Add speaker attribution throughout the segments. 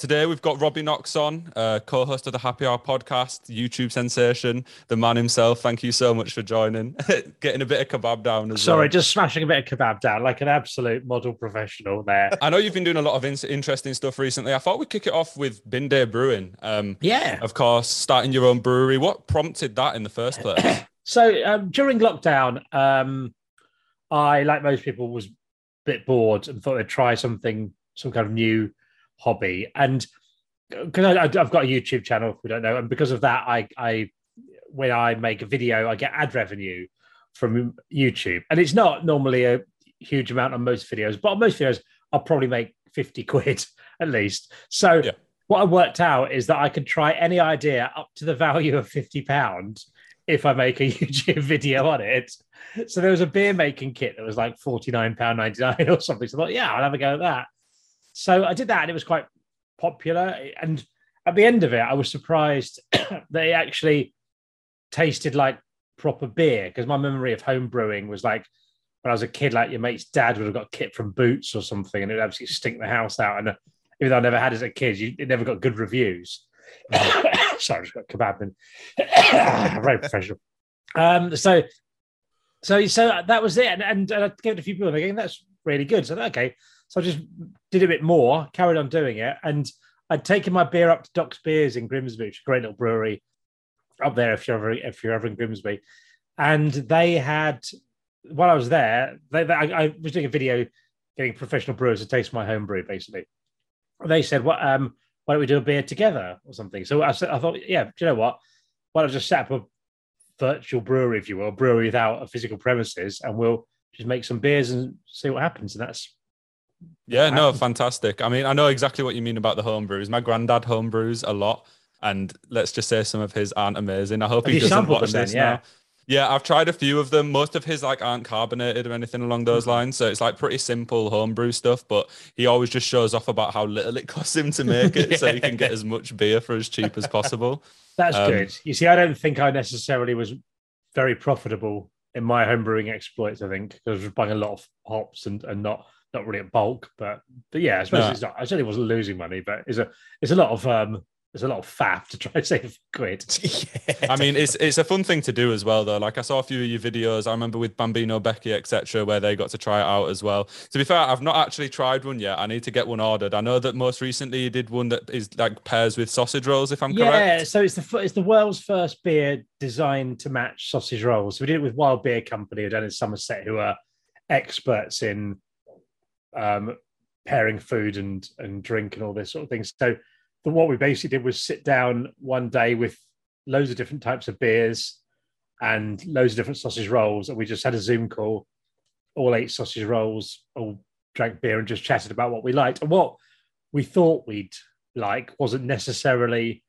Speaker 1: Today we've got Robbie Knox on, uh, co-host of the Happy Hour podcast, YouTube sensation, the man himself. Thank you so much for joining. Getting a bit of kebab down as
Speaker 2: Sorry,
Speaker 1: well.
Speaker 2: just smashing a bit of kebab down like an absolute model professional there.
Speaker 1: I know you've been doing a lot of in- interesting stuff recently. I thought we'd kick it off with Bin Day Brewing. Um,
Speaker 2: yeah.
Speaker 1: Of course, starting your own brewery. What prompted that in the first place?
Speaker 2: so um, during lockdown, um, I, like most people, was a bit bored and thought I'd try something, some kind of new hobby. And because I've got a YouTube channel, if we don't know, and because of that, I, I when I make a video, I get ad revenue from YouTube, and it's not normally a huge amount on most videos, but on most videos, I'll probably make fifty quid at least. So.
Speaker 1: Yeah.
Speaker 2: What I worked out is that I could try any idea up to the value of fifty pounds if I make a YouTube video on it. So there was a beer making kit that was like £49.99 or something. So I thought, yeah, I'll have a go at that. So I did that and it was quite popular. And at the end of it, I was surprised that it actually tasted like proper beer because my memory of home brewing was like when I was a kid, like your mate's dad would have got kit from Boots or something and it would absolutely stink the house out. And uh, even though I never had it as a kid, you, it never got good reviews. Sorry, I just got kebab and very professional. Um, so, so, so that was it, and, and, and I gave it a few people. Thinking that's really good. So okay, so I just did a bit more, carried on doing it, and I'd taken my beer up to Docks Beers in Grimsby, which is a great little brewery up there. If you're ever if you're ever in Grimsby, and they had while I was there, they, they, I, I was doing a video getting professional brewers to taste my home brew, basically. They said, "What? Um, why don't we do a beer together or something? So I, said, I thought, yeah, do you know what? Why don't I just set up a virtual brewery, if you will, a brewery without a physical premises, and we'll just make some beers and see what happens. And that's
Speaker 1: yeah, no, fantastic. I mean, I know exactly what you mean about the home brews. My granddad home brews a lot, and let's just say some of his aren't amazing. I hope
Speaker 2: Have
Speaker 1: he doesn't watch
Speaker 2: then?
Speaker 1: this
Speaker 2: Yeah.
Speaker 1: now. Yeah, I've tried a few of them. Most of his like aren't carbonated or anything along those
Speaker 2: Mm-hmm.
Speaker 1: lines. So it's like pretty simple homebrew stuff. But he always just shows off about how little it costs him to make it, so he can get as much beer for as cheap as possible.
Speaker 2: that's
Speaker 1: Um,
Speaker 2: good. You see, I don't think I necessarily was very profitable in my home brewing exploits. I think because I was buying a lot of hops and, and not not really at bulk, but but yeah, I suppose
Speaker 1: No.
Speaker 2: it's not. I certainly wasn't losing money, but it's a it's a lot of um it's a lot of faff to try and save a quid.
Speaker 1: I mean, it's it's a fun thing to do as well, though. Like I saw a few of your videos. I remember with Bambino, Becky, etc., where they got to try it out as well. To be fair, I've not actually tried one yet. I need to get one ordered. I know that most recently you did one that is like pairs with sausage rolls, if I'm
Speaker 2: yeah,
Speaker 1: correct.
Speaker 2: Yeah, so it's the fir- it's the world's first beer designed to match sausage rolls. So we did it with Wild Beer Company, who down in Somerset, who are experts in um, pairing food and and drink and all this sort of thing. So the, what we basically did was sit down one day with loads of different types of beers and loads of different sausage rolls, and we just had a Zoom call, all eight sausage rolls, all drank beer and just chatted about what we liked and what we thought we'd like wasn't necessarily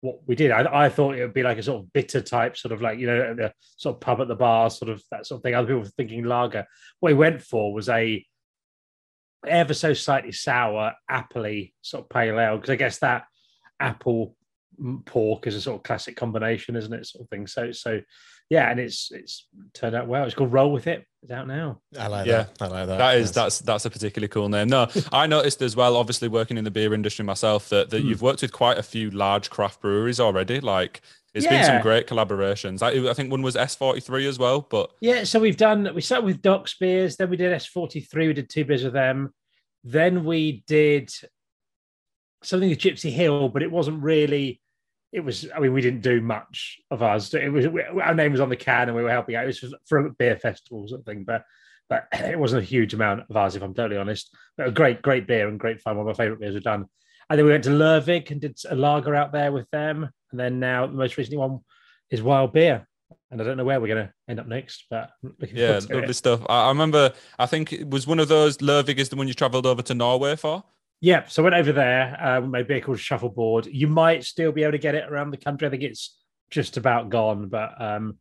Speaker 2: what we did. I, I thought it would be like a sort of bitter type, sort of like you know, the sort of pub at the bar, sort of that sort of thing. Other people were thinking lager. What we went for was a ever so slightly sour, appley sort of pale ale because I guess that apple mm, pork is a sort of classic combination, isn't it? Sort of thing. So so yeah, and it's it's turned out well. It's called Roll with It. It's out now.
Speaker 3: I like
Speaker 1: Yeah.
Speaker 3: that. I like that.
Speaker 1: That is
Speaker 3: Yes.
Speaker 1: that's that's a particularly cool name. No, I noticed as well, obviously working in the beer industry myself, that, that
Speaker 2: Hmm.
Speaker 1: you've worked with quite a few large craft breweries already. Like it's been some great collaborations. I, I think one was S43 as well, but
Speaker 2: Yeah, so we've done. We started with Docks Beers, then we did S forty three. We did two beers with them. Then we did something with Gypsy Hill, but it wasn't really. It was. I mean, we didn't do much of ours. It was our name was on the can, and we were helping out. It was for a beer festival sort of thing, but but it wasn't a huge amount of ours, if I'm totally honest. But a great, great beer and great fun. One of my favourite beers we've done. And then we went to Lervig and did a lager out there with them. And then now the most recent one is Wild Beer. And I don't know where we're going to end up next, but looking
Speaker 1: yeah,
Speaker 2: forward to
Speaker 1: lovely
Speaker 2: it.
Speaker 1: stuff. I, I remember, I think it was one of those, Lervig is the one you travelled over to Norway for.
Speaker 2: Yeah, so I went over there. Uh, my beer called Shuffleboard. You might still be able to get it around the country. I think it's just about gone, but um,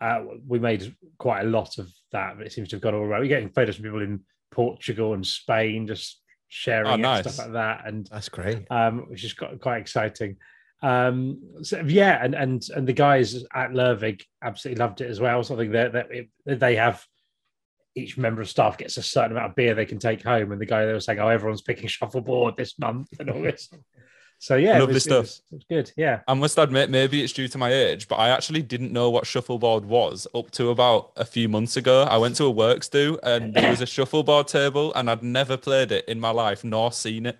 Speaker 2: uh, we made quite a lot of that. But it seems to have gone all right. We're getting photos from people in Portugal and Spain just sharing
Speaker 1: Oh,
Speaker 2: it and stuff like that, and
Speaker 3: That's great.
Speaker 2: um, which is quite, quite exciting. Um, so yeah, and and and the guys at Lervig absolutely loved it as well. Something that that it, they have each member of staff gets a certain amount of beer they can take home, and the guy they were saying, "Oh, everyone's picking shuffleboard this month and all this." So yeah, it
Speaker 1: Lovely
Speaker 2: was,
Speaker 1: stuff.
Speaker 2: It was, it was good. Yeah.
Speaker 1: I must admit, maybe it's due to my age, but I actually didn't know what shuffleboard was up to about a few months ago. I went to a works do and there was a shuffleboard table, and I'd never played it in my life nor seen it.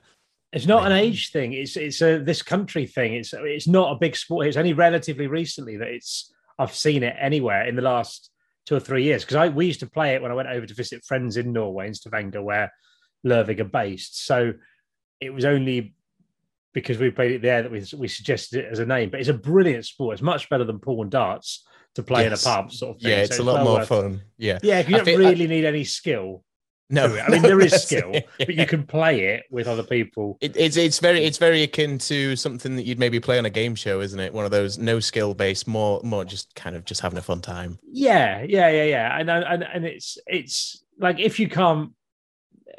Speaker 2: It's not an age thing. It's it's a this country thing. It's it's not a big sport. It's only relatively recently that it's I've seen it anywhere in the last two or three years because I we used to play it when I went over to visit friends in Norway in Stavanger where Lervig are based. So it was only because we played it there that we we suggested it as a name. But it's a brilliant sport. It's much better than pool and darts to play
Speaker 3: Yes.
Speaker 2: in a pub sort of thing.
Speaker 3: Yeah, it's
Speaker 2: So
Speaker 3: a lot
Speaker 2: well
Speaker 3: more
Speaker 2: worth-
Speaker 3: fun. Yeah.
Speaker 2: Yeah, you
Speaker 3: I
Speaker 2: don't
Speaker 3: feel- I-
Speaker 2: really need any skill.
Speaker 3: No.
Speaker 2: I mean there is skill,
Speaker 3: it,
Speaker 2: but you can play it with other people.
Speaker 3: It, it's it's very it's very akin to something that you'd maybe play on a game show, isn't it? One of those no skill based, more more just kind of just having a fun time.
Speaker 2: Yeah, yeah, yeah, yeah. And and and it's it's like if you can't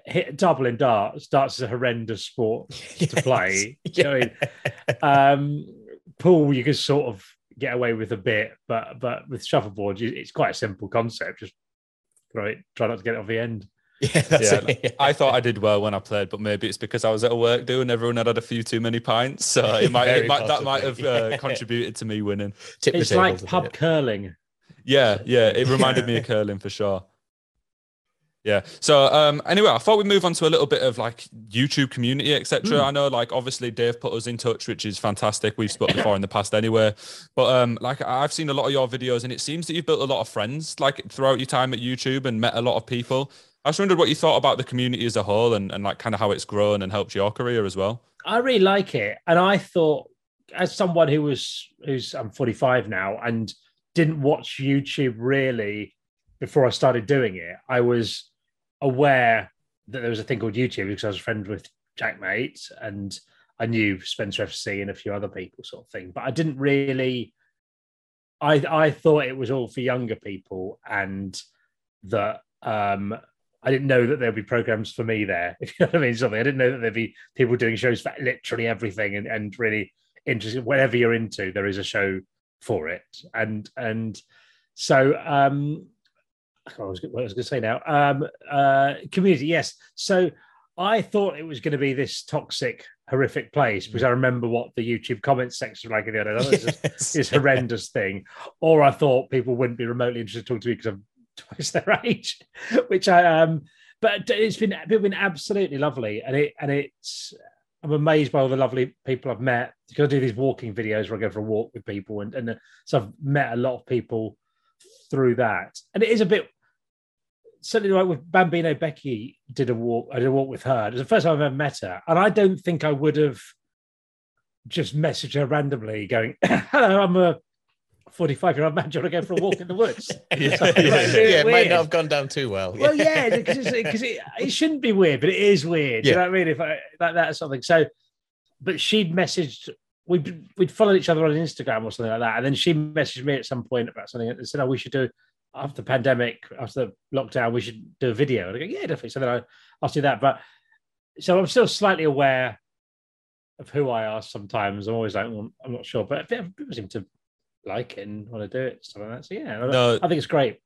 Speaker 2: hit double in darts, darts is a horrendous sport to play. You know I mean? Um, pool you can sort of get away with a bit, but but with shuffleboard, it's quite a simple concept. Just throw it, try not to get it off the end.
Speaker 3: Yeah, that's
Speaker 1: Yeah,
Speaker 3: it.
Speaker 1: I thought I did well when I played, but maybe it's because I was at a work do and everyone had had a few too many pints. So it might, it might that might have
Speaker 3: possibly,
Speaker 1: uh, contributed to me winning.
Speaker 3: Tip
Speaker 2: It's like pub
Speaker 3: bit.
Speaker 2: curling.
Speaker 1: Yeah, yeah, it reminded me of curling for sure. Yeah. So um anyway, I thought we'd move on to a little bit of like YouTube community, etc. I know like obviously Dave put us in touch, which is fantastic. We've spoken before in the past anyway. But um like I've seen a lot of your videos and it seems that you've built a lot of friends like throughout your time at YouTube and met a lot of people. I just wondered what you thought about the community as a whole and, and like kind of how it's grown and helped your career as well.
Speaker 2: I really like it, and I thought, as someone who was who's I'm 45 now and didn't watch YouTube really before I started doing it, I was aware that there was a thing called YouTube because I was a friend with Jack Mate and I knew Spencer FC and a few other people, sort of thing. But I didn't really. I I thought it was all for younger people and that um I didn't know that there'd be programs for me there. If you know what I mean, something. I didn't know that there'd be people doing shows for literally everything and, and really interesting. Whatever you're into, there is a show for it. And and so um I was what I was going to say now. Um uh community, yes. So I thought it was going to be this toxic, horrific place because I remember what the YouTube comments section was like in the other. Is
Speaker 3: Yes.
Speaker 2: this horrendous thing, or I thought people wouldn't be remotely interested to talk to me because I'm twice their age, which I um. But it's been it's been absolutely lovely, and it and it's I'm amazed by all the lovely people I've met because I do these walking videos where I go for a walk with people, and and so I've met a lot of people through that, and it is a bit. Certainly, like with Bambino Becky, did a walk. I did a walk with her. It was the first time I've ever met her, and I don't think I would have just messaged her randomly, going, "Hello, I'm a 45 year old man. Do you want to go for a walk in the woods?"
Speaker 1: Yeah.
Speaker 2: So, like,
Speaker 3: yeah,
Speaker 2: really
Speaker 3: it might not have gone down too well.
Speaker 2: Well, yeah, because it, it shouldn't be weird, but it is weird. Do You know what I mean? If I like that or something. So, but she'd messaged. We'd we'd followed each other on Instagram or something like that, and then she messaged me at some point about something and said, "Oh, we should do after the pandemic, after the lockdown, we should do a video." And I go, "Yeah, definitely." So then I I'll do that, but so I'm still slightly aware of who I are. Sometimes I'm always like, well, I'm not sure, but people seem to like it and want to do it, stuff like that. So yeah,
Speaker 1: No.
Speaker 2: I think it's great.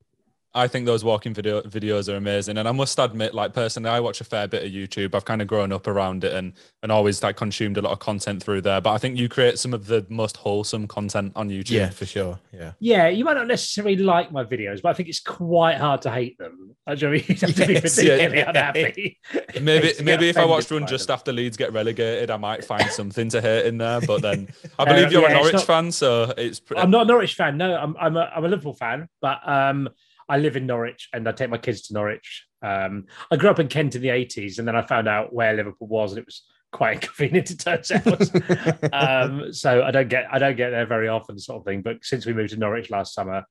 Speaker 1: I think those walking video videos are amazing, and I must admit, like personally, I watch a fair bit of YouTube. I've kind of grown up around it and and always like consumed a lot of content through there. But I think you create some of the most wholesome content on YouTube.
Speaker 3: yeah, for sure. Yeah.
Speaker 2: Yeah, you might not necessarily like my videos, but I think it's quite hard to hate them. I do you have to be particularly
Speaker 3: yeah.
Speaker 2: unhappy.
Speaker 1: Maybe maybe if I watched
Speaker 2: offended
Speaker 1: one just
Speaker 2: them.
Speaker 1: after Leeds get relegated, I might find something to hate in there. But then I
Speaker 2: Uh,
Speaker 1: believe you're
Speaker 2: yeah,
Speaker 1: a Norwich
Speaker 2: not-
Speaker 1: fan, so it's pre-
Speaker 2: I'm not a Norwich fan. No, I'm I'm a, I'm a Liverpool fan, but um, I live in Norwich and I take my kids to Norwich. Um, I grew up in Kent in the 80s, and then I found out where Liverpool was, and it was quite inconvenient. It turns out. um, so I don't get I don't get there very often, sort of thing. But since we moved to Norwich last summer,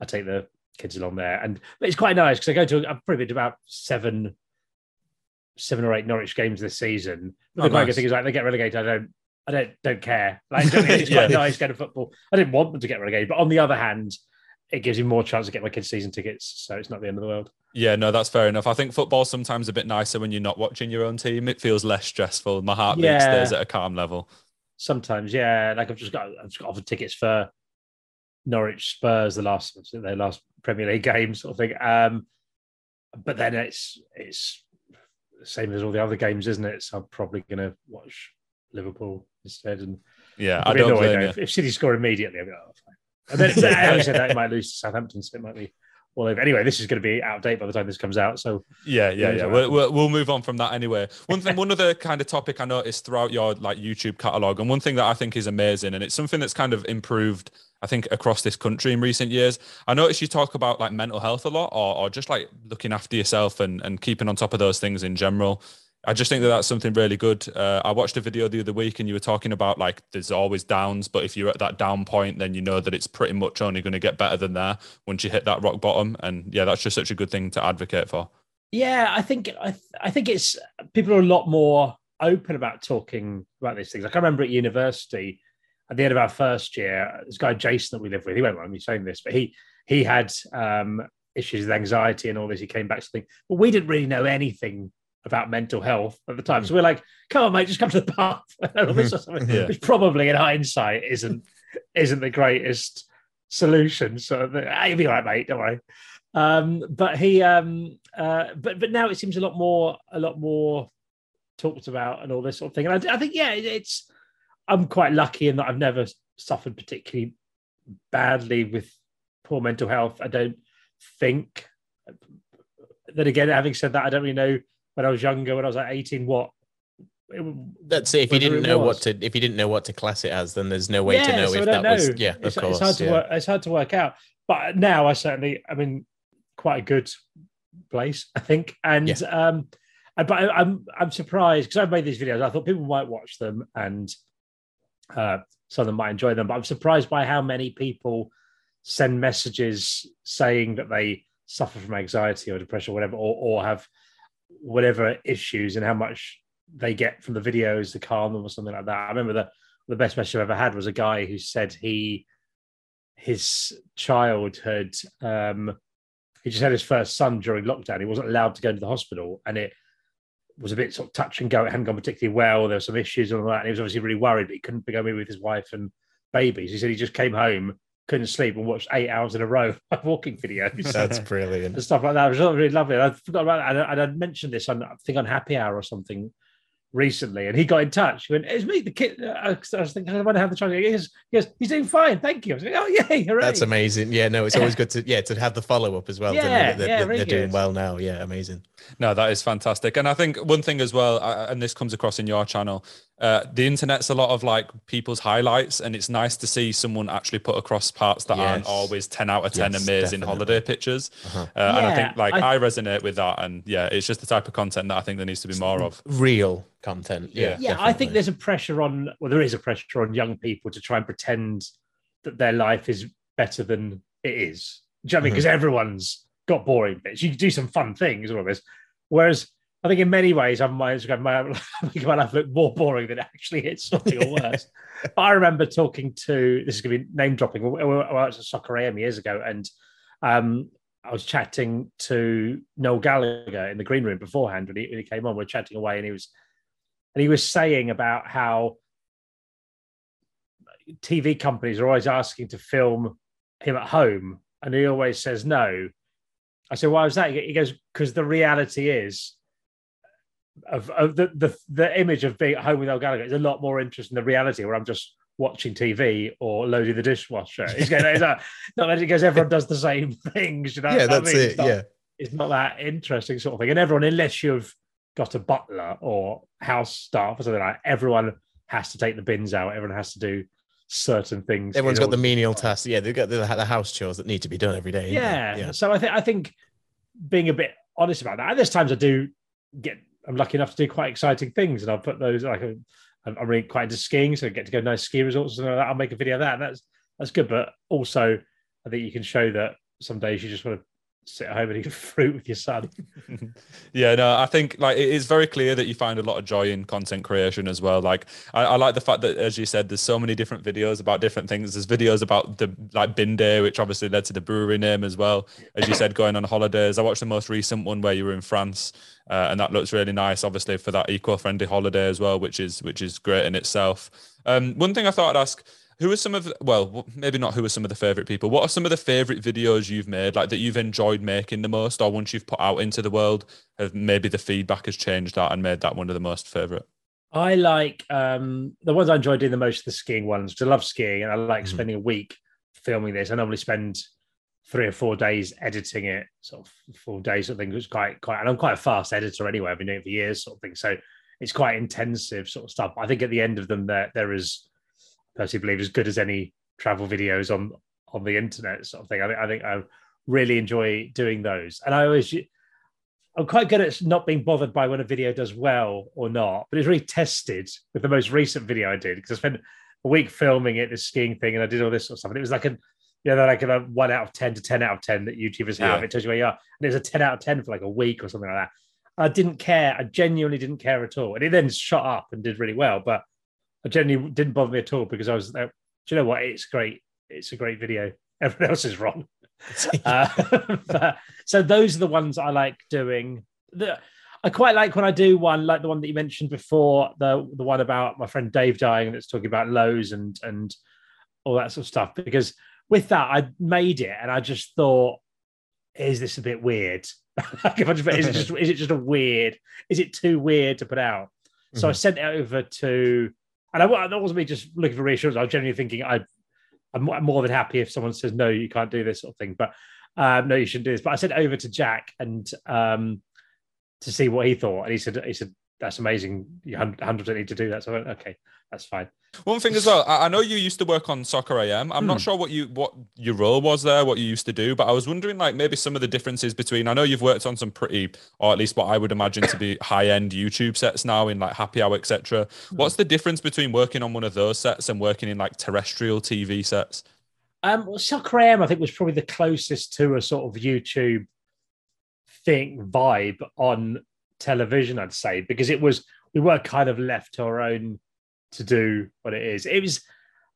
Speaker 2: I take the kids along there, and but it's quite nice because I go to I've probably been to about seven, seven or eight Norwich games this season.
Speaker 1: Oh,
Speaker 2: the quite good thing is like they get relegated. I don't. I don't don't care. Like do you know what I mean? it's quite
Speaker 1: Yeah.
Speaker 2: nice going to football. I didn't want them to get relegated, but on the other hand, it gives you more chance to get my kids season tickets, so it's not the end of the world.
Speaker 1: yeah, no, that's fair enough. I think football's sometimes a bit nicer when you're not watching your own team. It feels less stressful. My heartbeat
Speaker 2: Yeah.
Speaker 1: stays at a calm level.
Speaker 2: Sometimes, yeah. Like I've just got I've just got offered tickets for Norwich Spurs, the last their last Premier League game, sort of thing. Um, but then it's it's the same as all the other games, isn't it? So I'm probably going to watch Liverpool instead. And
Speaker 1: Yeah, I don't
Speaker 2: annoyed
Speaker 1: blame
Speaker 2: though.
Speaker 1: you.
Speaker 2: If, if City score immediately, be like, oh. And then then having said that, it might lose to Southampton, so it might be all over. Anyway, this is going to be out of date by the time this comes out. So
Speaker 1: Yeah, yeah,
Speaker 2: Yeah,
Speaker 1: yeah. We'll, we'll, we'll move on from that anyway. One thing, one other kind of topic I noticed throughout your like YouTube catalog, and one thing that I think is amazing, and it's something that's kind of improved, I think, across this country in recent years. I noticed you talk about like mental health a lot, or, or just like looking after yourself and and keeping on top of those things in general. I just think that that's something really good. Uh, I watched a video the other week, and you were talking about like there's always downs, but if you're at that down point, then you know that it's pretty much only going to get better than there once you hit that rock bottom. And yeah, that's just such a good thing to advocate for.
Speaker 2: Yeah, I think I, th- I think it's people are a lot more open about talking about these things. Like I remember at university, at the end of our first year, this guy Jason that we lived with, he won't mind me saying this, but he he had um, issues with anxiety and all this. He came back to think, well, we didn't really know anything about mental health at the time, so we're like, come on, mate, just come to the pub, and all this or something,
Speaker 1: Yeah.
Speaker 2: which probably in hindsight isn't isn't the greatest solution. So ah, you'll be all right, mate. Don't worry. Um, but he, um, uh, but but now it seems a lot more, a lot more talked about and all this sort of thing. And I, I think, yeah, it- it's. I'm quite lucky in that I've never suffered particularly badly with poor mental health. I don't think. Then again, having said that, I don't really know when I was younger, when I was like 18, what. it-
Speaker 3: That's it. If you didn't know
Speaker 2: was.
Speaker 3: what to, if you didn't know what to class it as, then there's no way to know
Speaker 2: so
Speaker 3: if that
Speaker 2: don't
Speaker 3: was. Yeah,
Speaker 2: it's,
Speaker 3: of course.
Speaker 2: it's hard to
Speaker 3: yeah.
Speaker 2: work. It's hard to work out. But now I certainly, I'm in quite a good place, I think. And um, I- but I, I'm I'm surprised because I've made these videos. I thought people might watch them and uh, some of them might enjoy them. But I'm surprised by how many people send messages saying that they suffer from anxiety or depression or whatever, or, or have whatever issues and how much they get from the videos to calm them or something like that. I remember the the best message I've ever had was a guy who said he his child had um he just had his first son during lockdown. He wasn't allowed to go into the hospital and it was a bit sort of touch and go. It hadn't gone particularly well. There were some issues and all that. And he was obviously really worried, but he couldn't go in with his wife and babies. He said he just came home, couldn't sleep, and watched eight hours in a row of walking videos
Speaker 3: That's brilliant.
Speaker 2: and stuff like that. It was really lovely. And I forgot about that. And I- and I'd mentioned this on, I think, on Happy Hour or something recently. And he got in touch. He went, It's me, the kid. I was thinking, I want to have the child. He goes, he goes, He's doing fine. Thank you. I was like, Oh, yay. Hooray.
Speaker 3: That's amazing. Yeah, no, it's always good to yeah to have the follow up as well. to know
Speaker 2: Yeah,
Speaker 3: they're,
Speaker 2: yeah,
Speaker 3: that
Speaker 2: really
Speaker 3: they're doing
Speaker 2: good.
Speaker 3: well now. Yeah, amazing.
Speaker 1: No, that is fantastic. And I think one thing as well, uh, and this comes across in your channel, uh, the internet's a lot of like people's highlights, and it's nice to see someone actually put across parts that aren't always 10 out of 10
Speaker 3: Yes,
Speaker 1: amazing
Speaker 3: definitely.
Speaker 1: holiday pictures.
Speaker 3: Uh-huh.
Speaker 1: Uh, and I think like I,
Speaker 2: I-
Speaker 1: resonate with that. And yeah, it's just the type of content that I think there needs to be more of.
Speaker 3: Real content. Yeah,
Speaker 2: yeah, I think there's a pressure on, well, there is a pressure on young people to try and pretend that their life is better than it is. Do you know what I mean? Because everyone's got boring bits. You can do some fun things and all this. Whereas I think in many ways, I'm my Instagram, my, my life look more boring than it actually is, something or worse. but I remember talking to, this is going to be name dropping, I was at Soccer AM years ago, and um, I was chatting to Noel Gallagher in the green room beforehand when he, when he came on. We are chatting away, and he was and he was saying about how TV companies are always asking to film him at home, and he always says no. I said, "Why was that?" He goes, "Because the reality is." Of, of the, the the image of being at home with Noel Gallagher is a lot more interesting than the reality where I'm just watching TV or loading the dishwasher. He's going, that, not that he goes, everyone does the same things. You know?
Speaker 3: yeah,
Speaker 2: what I
Speaker 3: that's
Speaker 2: mean?
Speaker 3: it.
Speaker 2: It's not-
Speaker 3: yeah,
Speaker 2: it's not that interesting sort of thing. And everyone, unless you've got a butler or house staff or something like that, everyone has to take the bins out. Everyone has to do certain things.
Speaker 3: Everyone's got the menial tasks. Yeah, they've got the, the house chores that need to be done every day.
Speaker 2: Yeah.
Speaker 3: yeah.
Speaker 2: So I think I think being a bit honest about that. And there's times I do get. I'm lucky enough to do quite exciting things, and I'll put those like I'm, I'm really quite into skiing, so I get to go to nice ski resorts and all that. I'll make a video of that, that's that's good. But also, I think you can show that some days you just want to sit at home and eat fruit with your son.
Speaker 1: yeah, no, I think like it is very clear that you find a lot of joy in content creation as well. Like I, I like the fact that, as you said, there's so many different videos about different things. There's videos about the like bin day, which obviously led to the brewery name as well. As you said, going on holidays. I watched the most recent one where you were in France, uh, and that looks really nice. Obviously for that eco-friendly holiday as well, which is which is great in itself. Um, one thing I thought I'd ask. Who are some of the, well, maybe not who are some of the favorite people. What are some of the favorite videos you've made, like that you've enjoyed making the most, or once you've put out into the world, have maybe the feedback has changed that and made that one of the most favorite?
Speaker 2: I like um, the ones I enjoy doing the most are the skiing ones because I love skiing and I like
Speaker 3: Mhm.
Speaker 2: spending a week filming this. I normally spend three or four days editing it, sort of four days sort of thing. It's quite quite, and I'm quite a fast editor anyway. I've been doing it for years, sort of thing. So it's quite intensive sort of stuff. I think at the end of them, there there is, I personally believe, as good as any travel videos on on the internet, sort of thing. I think I think I really enjoy doing those, and I always. I'm quite good at not being bothered by when a video does well or not, but it's really tested with the most recent video I did because I spent a week filming it, this skiing thing, and I did all this sort of stuff. And it was like a, you know, like a one out of 10 to 10 out of 10 that YouTubers have.
Speaker 1: Yeah.
Speaker 2: It tells you where you are. And it was a 10 out of 10 for like a week or something like that. I didn't care. I genuinely didn't care at all. And it then shot up and did really well, but I genuinely didn't bother me at all because I was like, do you know what? It's great. It's a great video. Everyone else is wrong. Uh, but- so those are the ones I like doing. The, I quite like when I do one like the one that you mentioned before, the the one about my friend Dave dying, that's talking about lows and and all that sort of stuff. Because with that, I made it and I just thought, is this a bit weird? like if I just, is it just is it just a weird? Is it too weird to put out? So I sent it over to, and I, wasn't me just looking for reassurance. I was genuinely thinking I, I'm more than happy if someone says no, you can't do this sort of thing. But um, no, you shouldn't do this. But I said over to Jack and um, to see what he thought, and he said he said that's amazing. You hundred percent need to do that. So I went, okay, that's fine.
Speaker 1: One thing as well, I I know you used to work on Soccer AM. I'm
Speaker 2: Hmm.
Speaker 1: not sure what you what your role was there, what you used to do, but I was wondering like maybe some of the differences between. I know you've worked on some pretty, or at least what I would imagine to be high end YouTube sets now in like Happy Hour, etc.
Speaker 2: Hmm.
Speaker 1: What's the difference between working on one of those sets and working in like terrestrial TV sets?
Speaker 2: Um, well, Soccer AM, I think, was probably the closest to a sort of YouTube thing vibe on television, I'd say, because it was we were kind of left to our own to do what it is. It was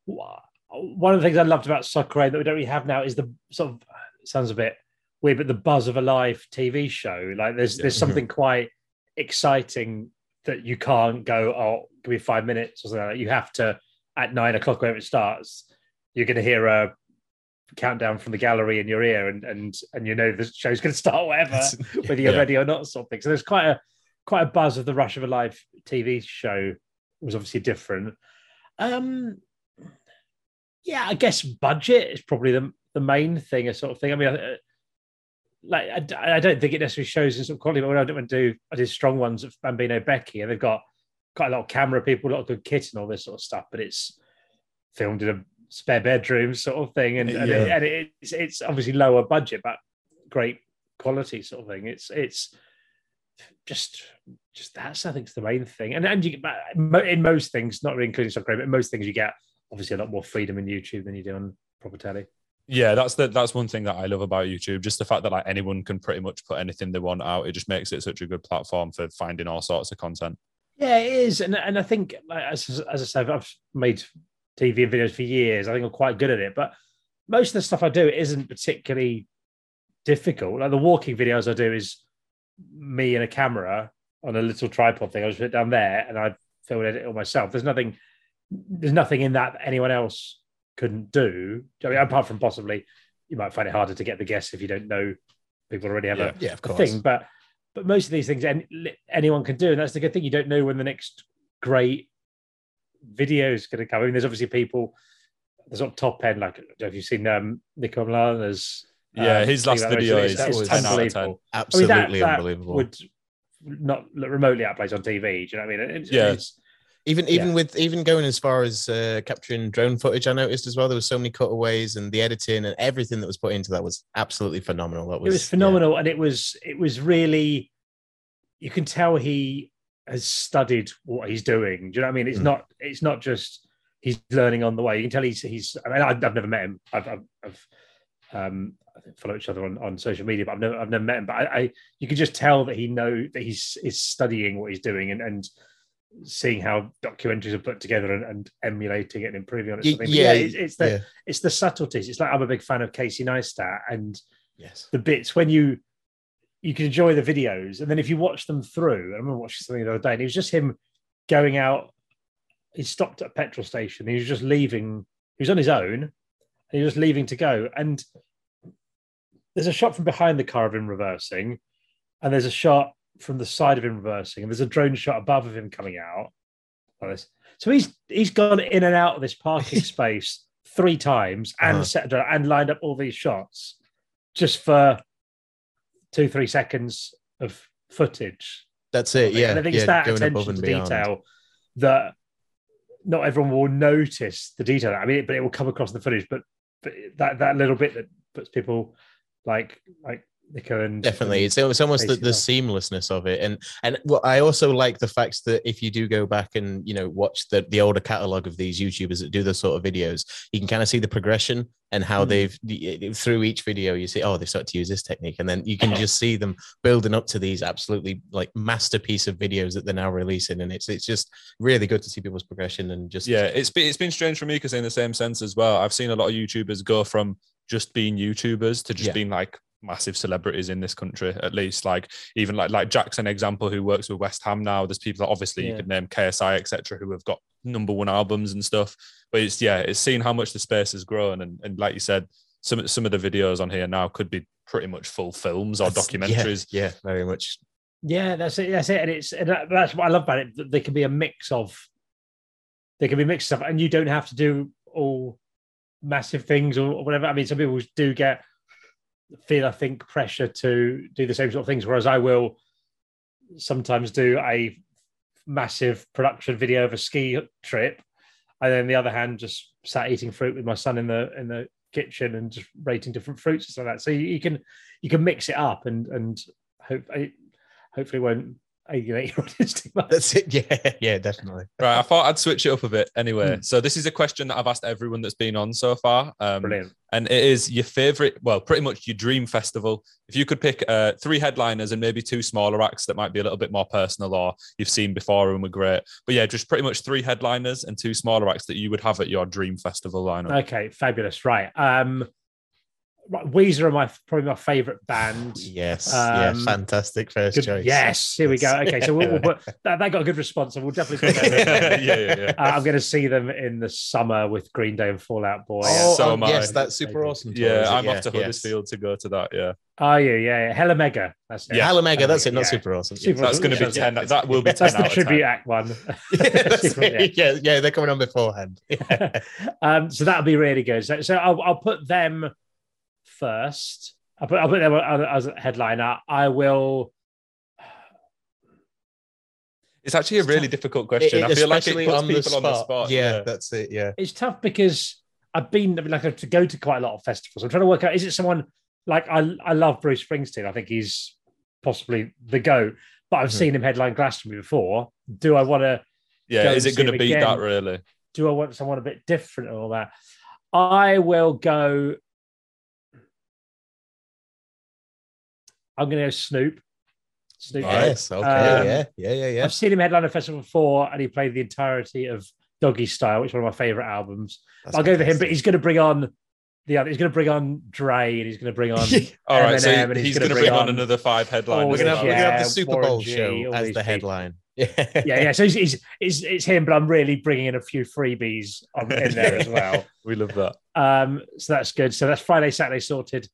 Speaker 2: one of the things I loved about Soccer AM that we don't really have now is the sort of sounds a bit weird, but the buzz of a live TV show. Like there's there's something mm-hmm. quite exciting that you can't go, oh, give me five minutes or something like that. You have to at nine o'clock whenever it starts, you're gonna hear a countdown from the gallery in your ear and and and you know the show's gonna start whatever whether you're
Speaker 3: Yeah.
Speaker 2: ready or not, sort of thing. So there's quite a quite a buzz of the rush of a live TV show was obviously different. Um, yeah, I guess budget is probably the the main thing, a sort of thing. I mean, I, like I don't think it necessarily shows in sort of quality, but when I don't do I did strong ones of Bambino Becky, and they've got quite a lot of camera people, a lot of good kit and all this sort of stuff, but it's filmed in a spare bedroom sort of thing, and, and, it,
Speaker 3: Yeah.
Speaker 2: and it's it's obviously lower budget, but great quality sort of thing. It's it's just just that's I think is the main thing, and and you get mo- in most things, not really including soccer, but in most things you get obviously a lot more freedom in YouTube than you do on proper telly.
Speaker 1: Yeah, that's the that's one thing that I love about YouTube. Just the fact that like anyone can pretty much put anything they want out. It just makes it such a good platform for finding all sorts of content.
Speaker 2: Yeah, it is, and and I think like, as as I said, I've made TV and videos for years. I think I'm quite good at it, but most of the stuff I do isn't particularly difficult. Like the walking videos I do is me and a camera on a little tripod thing. I just put it down there and I film and edit it all myself. There's nothing, there's nothing in that that anyone else couldn't do. I mean, apart from possibly you might find it harder to get the guests if you don't know people already have a
Speaker 3: Yeah, of course.
Speaker 2: thing. But but most of these things any, anyone can do, and that's the good thing. You don't know when the next great video is going to come. I mean, there's obviously people the sort of top end, like if you've seen um, Niko Omilana's.
Speaker 1: Yeah,
Speaker 2: um,
Speaker 1: his
Speaker 2: thing
Speaker 1: last video
Speaker 2: it's-
Speaker 1: is-
Speaker 2: it's
Speaker 3: was
Speaker 1: 10 out of 10.
Speaker 2: unbelievable. I mean,
Speaker 3: Absolutely
Speaker 2: that, that
Speaker 3: unbelievable.
Speaker 2: would not look remotely outplays on TV. Do you know what I mean? It's,
Speaker 1: Yeah.
Speaker 2: it's,
Speaker 3: Even even
Speaker 2: Yeah.
Speaker 3: with even going as far as uh, capturing drone footage, I noticed as well. There was so many cutaways and the editing and everything that was put into that was absolutely phenomenal. That
Speaker 2: it
Speaker 3: was
Speaker 2: was phenomenal, and it was it was really. You can tell he has studied what he's doing. Do you know what I mean? It's
Speaker 3: Mm.
Speaker 2: not it's not just he's learning on the way. You can tell he's he's. I mean, I've, I've never met him. I've I've, I've um, I think follow each other on, on social media, but I've never I've never met him. But I, I you can just tell that he know that he's is studying what he's doing and and seeing how documentaries are put together and, and emulating it and improving on it.
Speaker 3: Y-
Speaker 2: sort of thing. But
Speaker 3: yeah,
Speaker 2: it's, it's the
Speaker 3: yeah.
Speaker 2: it's the subtleties. It's like I'm a big fan of Casey Neistat and
Speaker 3: Yes.
Speaker 2: the bits when you you can enjoy the videos and then if you watch them through I remember watching something the other day and it was just him going out he stopped at a petrol station he was just leaving he was on his own and he was just leaving to go and there's a shot from behind the car of him reversing and there's a shot from the side of him reversing and there's a drone shot above of him coming out like this. So he's he's gone in and out of this parking space three times and
Speaker 3: Uh-huh.
Speaker 2: set and lined up all these shots just for two three seconds of footage.
Speaker 3: That's it. Yeah.
Speaker 2: and I think
Speaker 3: yeah,
Speaker 2: it's that attention to
Speaker 3: beyond.
Speaker 2: detail that not everyone will notice the detail. I mean, but it will come across in the footage. But, but that that little bit that puts people like like Niko and
Speaker 3: Definitely, it's, it's almost the, the seamlessness of it, and and what I also like the fact that if you do go back and you know watch the the older catalog of these YouTubers that do those sort of videos, you can kind of see the progression and how
Speaker 2: Mm.
Speaker 3: they've through each video you see oh they start to use this technique, and then you can just see them building up to these absolutely like masterpiece of videos that they're now releasing, and it's it's just really good to see people's progression and just
Speaker 1: Yeah, it's been it's been strange for me because in the same sense as well, I've seen a lot of YouTubers go from just being YouTubers to just
Speaker 3: Yeah.
Speaker 1: being like massive celebrities in this country, at least. Like even like like Jackson example, who works with West Ham now. There's people that obviously you
Speaker 2: Yeah.
Speaker 1: could name KSI, etc., who have got number one albums and stuff. But it's yeah, it's seen how much the space has grown, and and like you said, some some of the videos on here now could be pretty much full films or
Speaker 3: That's-
Speaker 1: documentaries.
Speaker 3: Yeah, yeah, very much.
Speaker 2: Yeah, that's it. That's it. And it's and that- that's what I love about it. that They can be a mix of they can be mixed stuff, and you don't have to do all massive things or whatever. I mean, some people do get feel, I think, pressure to do the same sort of things, whereas I will sometimes do a massive production video of a ski trip, and then the other hand just sat eating fruit with my son in the in the kitchen and just rating different fruits and stuff like that. So you, you can you can mix it up and and hope hopefully won't alienate your audience too much.
Speaker 3: That's it. Yeah, yeah, definitely.
Speaker 1: Right, I thought I'd switch it up a bit anyway.
Speaker 2: Hmm.
Speaker 1: So this is a question that I've asked everyone that's been on so far. Um,
Speaker 2: Brilliant.
Speaker 1: and it is your favorite, well, pretty much your dream festival. If you could pick uh, three headliners and maybe two smaller acts that might be a little bit more personal or you've seen before and were great. But yeah, just pretty much three headliners and two smaller acts that you would have at your dream festival lineup.
Speaker 2: Okay, fabulous. Right. Um right, Weezer are my probably my favorite band.
Speaker 3: Yes, yeah,
Speaker 2: Um,
Speaker 3: fantastic first
Speaker 2: Good-
Speaker 3: choice.
Speaker 2: Yes, here we go. Okay, so we'll, we'll put that, that got a good response, so we'll definitely put that
Speaker 1: yeah, yeah, yeah.
Speaker 2: Uh, I'm going to see them in the summer with Green Day and Fall Out Boy.
Speaker 3: Oh,
Speaker 1: So
Speaker 3: oh,
Speaker 1: am I.
Speaker 3: yes, that's super awesome. tour,
Speaker 1: Yeah. I'm off to
Speaker 3: yes.
Speaker 1: Huddersfield to go to that. Yeah,
Speaker 2: Are you? Yeah, yeah. Hella Mega. That's it.
Speaker 3: Yeah, Hella Mega, that's it, not
Speaker 2: Yeah.
Speaker 3: super awesome.
Speaker 2: Super
Speaker 1: that's
Speaker 2: awesome.
Speaker 1: going to be
Speaker 2: Yeah,
Speaker 1: 10. That will be 10
Speaker 2: That's the
Speaker 1: out of 10.
Speaker 2: tribute act one.
Speaker 3: yeah,
Speaker 2: Super- yeah.
Speaker 3: yeah, yeah, they're coming on beforehand.
Speaker 2: um, so that'll be really good. So, so I'll, I'll put them first. I'll put, I'll put them as a headliner. I will.
Speaker 1: It's actually a
Speaker 3: It's
Speaker 1: really
Speaker 3: tough.
Speaker 1: difficult question. I feel like it
Speaker 3: Especially
Speaker 1: puts
Speaker 3: on the
Speaker 1: on the
Speaker 3: spot.
Speaker 1: spot.
Speaker 3: Yeah, that's it. Yeah.
Speaker 2: It's tough because I've been like to go to quite a lot of festivals. I'm trying to work out: is it someone like I? I love Bruce Springsteen. I think he's possibly the goat, But I've
Speaker 3: Mhm.
Speaker 2: seen him headline Glastonbury before. Do I want to?
Speaker 1: Yeah,
Speaker 2: Go
Speaker 1: is it going to
Speaker 2: him
Speaker 1: beat
Speaker 2: again.
Speaker 1: that really?
Speaker 2: Do I want someone a bit different and all that? I will go. I'm going to go Snoop. Snoop.
Speaker 3: Yes. Okay.
Speaker 2: Um,
Speaker 3: yeah. Yeah. Yeah. Yeah.
Speaker 2: I've seen him headline a festival before, and he played the entirety of Doggystyle, which is one of my favorite albums.
Speaker 3: That's
Speaker 2: I'll go for him, but he's going to bring on the other. He's going to bring on Dre, and he's going to bring on.
Speaker 1: All right, so
Speaker 2: Eminem, and
Speaker 1: he's,
Speaker 2: he's
Speaker 1: going to bring
Speaker 2: bring
Speaker 1: on another five headliners.
Speaker 3: We're have, we're gonna have
Speaker 2: Yeah,
Speaker 3: the Super
Speaker 2: Warren
Speaker 3: Bowl
Speaker 2: G,
Speaker 3: show as the
Speaker 2: people.
Speaker 3: headline. Yeah.
Speaker 2: yeah, yeah. So he's, he's, it's, it's him, but I'm really bringing in a few freebies on, in there as well.
Speaker 1: we love that.
Speaker 2: Um, so that's good. So that's Friday, Saturday sorted.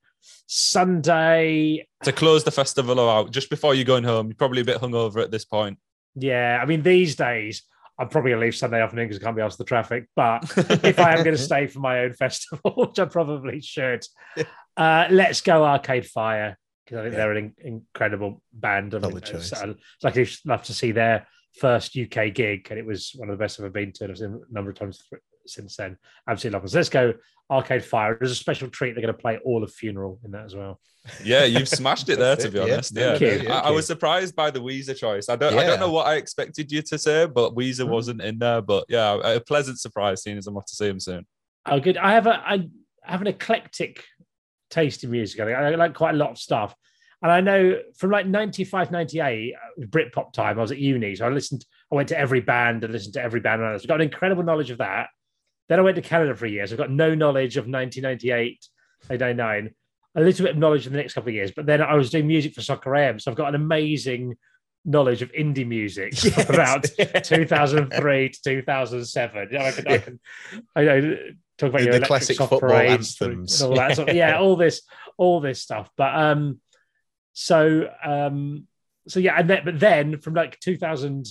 Speaker 2: Sunday,
Speaker 1: To close the festival out, just before you're going home, you're probably a bit hungover at this point.
Speaker 2: yeah. I mean, these days I'm probably gonna leave Sunday afternoon because I can't be asked the traffic. But if I am going to stay for my own festival, which I probably should, uh, let's go Arcade Fire because I think
Speaker 3: Yeah.
Speaker 2: they're an in- incredible band. I mean,
Speaker 3: Solid choice.
Speaker 2: I'd like to love to see their first UK gig, and it was one of the best I've ever been to. and I've seen a number of times th- since then. Absolutely love it. So let's go Arcade Fire. There's a special treat. They're going to play all of Funeral in that as well.
Speaker 1: Yeah, you've smashed it there, to be
Speaker 3: yeah.
Speaker 1: honest. Yeah,
Speaker 2: Thank
Speaker 3: you,
Speaker 1: I, I was surprised by the Weezer choice. I don't, I don't know what I expected you to say, but Weezer
Speaker 2: Mhm.
Speaker 1: wasn't in there. But yeah, a pleasant surprise, seeing as I'm off to see him soon.
Speaker 2: Oh, good. I have a I have an eclectic taste in music. I, I like quite a lot of stuff. And I know from like 95, 98, uh, Britpop time, I was at uni. So I listened, I went to every band and listened to every band. And I got an incredible knowledge of that. Then I went to Canada for a year. So I've got no knowledge of 1998, 1999, a little bit of knowledge in the next couple of years. But then I was doing music for Soccer AM. So I've got an amazing knowledge of indie music
Speaker 3: Yes.
Speaker 2: from about 2003 to 2007. You know, I can, I can, I know, talk about
Speaker 3: The-
Speaker 2: your
Speaker 3: the classic football anthems.
Speaker 2: all that. Sort of, yeah, all this, all this stuff. But um, so um, so yeah, and then but then from like 2000,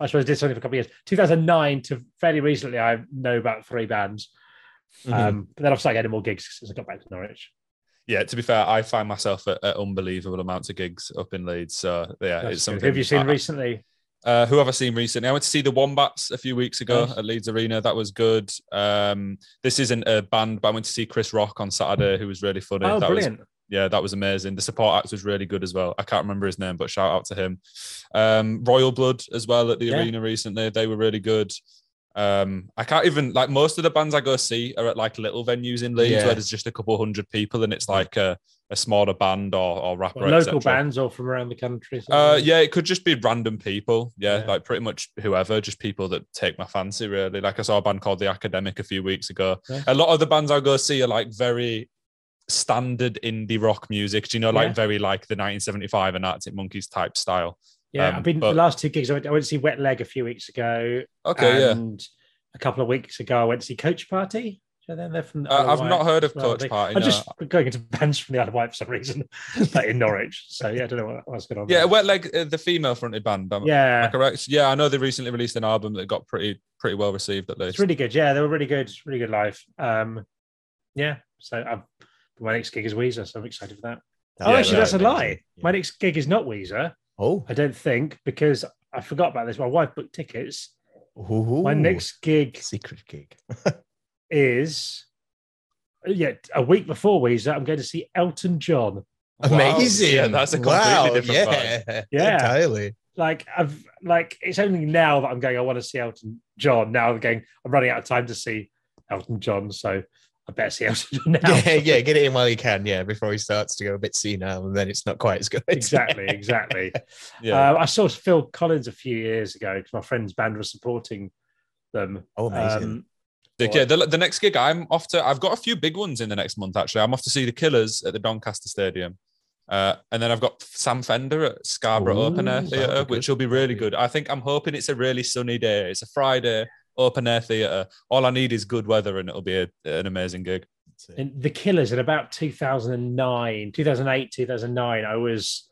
Speaker 2: I suppose I did something for a couple of years. 2009 to fairly recently, I know about three bands.
Speaker 3: Mhm.
Speaker 2: Um, but then I've started getting more gigs since I got back to Norwich.
Speaker 1: Yeah, to be fair, I find myself at, at unbelievable amounts of gigs up in Leeds. So yeah,
Speaker 2: That's
Speaker 1: it's something.
Speaker 2: Who have you seen
Speaker 1: I-
Speaker 2: recently?
Speaker 1: Uh, who have I seen recently? I went to see the Wombats a few weeks ago
Speaker 2: Nice.
Speaker 1: at Leeds Arena. That was good. Um, this isn't a band, but I went to see Chris Rock on Saturday, who was really funny.
Speaker 2: Oh,
Speaker 1: that was
Speaker 2: brilliant.
Speaker 1: Yeah, that was amazing. The support act was really good as well. I can't remember his name, but shout out to him. Um, Royal Blood as well at the
Speaker 2: Yeah.
Speaker 1: arena recently. They were really good. Um, I can't even like most of the bands I go see are at like little venues in Leeds
Speaker 3: Yeah.
Speaker 1: where there's just a couple hundred people and it's like a, a smaller band or, or rapper.
Speaker 2: Well, local bands or from around the country.
Speaker 1: Uh, yeah, it could just be random people. Yeah,
Speaker 2: Yeah.
Speaker 1: like pretty much whoever, just people that take my fancy. Really, like I saw a band called The Academic a few weeks ago.
Speaker 2: Yeah.
Speaker 1: A lot of the bands I go see are like very standard indie rock music. Do you know, like
Speaker 2: Yeah.
Speaker 1: very like the 1975 and Arctic Monkeys type style.
Speaker 2: Yeah,
Speaker 1: Um,
Speaker 2: I've been
Speaker 1: but-
Speaker 2: the last two gigs. I went, I went to see Wet Leg a few weeks ago,
Speaker 1: Okay, yeah.
Speaker 2: and a couple of weeks ago I went to see Coach Party. So then they're from. the
Speaker 1: Uh, I've not heard of
Speaker 2: well,
Speaker 1: Coach. Party,
Speaker 2: I'm
Speaker 1: no.
Speaker 2: just going into bands from the Isle of Wight for some reason, like in Norwich. So yeah, I don't know what, what's going on.
Speaker 1: Yeah,
Speaker 2: there.
Speaker 1: Wet Leg, uh, the female fronted band. Am, am I
Speaker 2: yeah,
Speaker 1: correct? Yeah, I know they recently released an album that got pretty pretty well received at least.
Speaker 2: it's really good. Yeah, they were really good. Really good live. Um, yeah. So I've, my next gig is Weezer, so I'm excited for that. oh,
Speaker 1: Yeah, oh,
Speaker 2: actually,
Speaker 1: no,
Speaker 2: that's a lie.
Speaker 3: Yeah.
Speaker 2: My next gig is not Weezer.
Speaker 3: Oh,
Speaker 2: I don't think because I forgot about this. My wife booked tickets.
Speaker 3: Ooh.
Speaker 2: My next gig
Speaker 3: secret gig.
Speaker 2: is yeah a week before Weezer. I'm going to see Elton John.
Speaker 1: Wow.
Speaker 3: Amazing.
Speaker 1: Yeah, that's a completely
Speaker 3: wow.
Speaker 1: different
Speaker 3: yeah.
Speaker 2: Yeah.
Speaker 3: Entirely.
Speaker 2: Like I've like it's only now that I'm going. I want to see Elton John. Now I'm going. I'm running out of time to see Elton John, so I better see Elton John now.
Speaker 3: Yeah, yeah, get it in while you can, yeah, before he starts to go a bit senile and then it's not quite as good.
Speaker 2: exactly, exactly.
Speaker 1: Yeah.
Speaker 2: Uh, I saw Phil Collins a few years ago because my friend's band was supporting them.
Speaker 3: Oh, amazing.
Speaker 2: Um,
Speaker 1: Yeah, the, the next gig I'm off to, I've got a few big ones in the next month actually. I'm off to see the Killers at the Doncaster Stadium. Uh, and then I've got Sam Fender at Scarborough
Speaker 3: Ooh,
Speaker 1: Open Air Theatre, which will be really good. I think I'm hoping it's a really sunny day. It's a Friday open air theatre. All I need is good weather and it'll be a, an amazing gig.
Speaker 2: in the Killers in about 2009, 2008, 2009, I was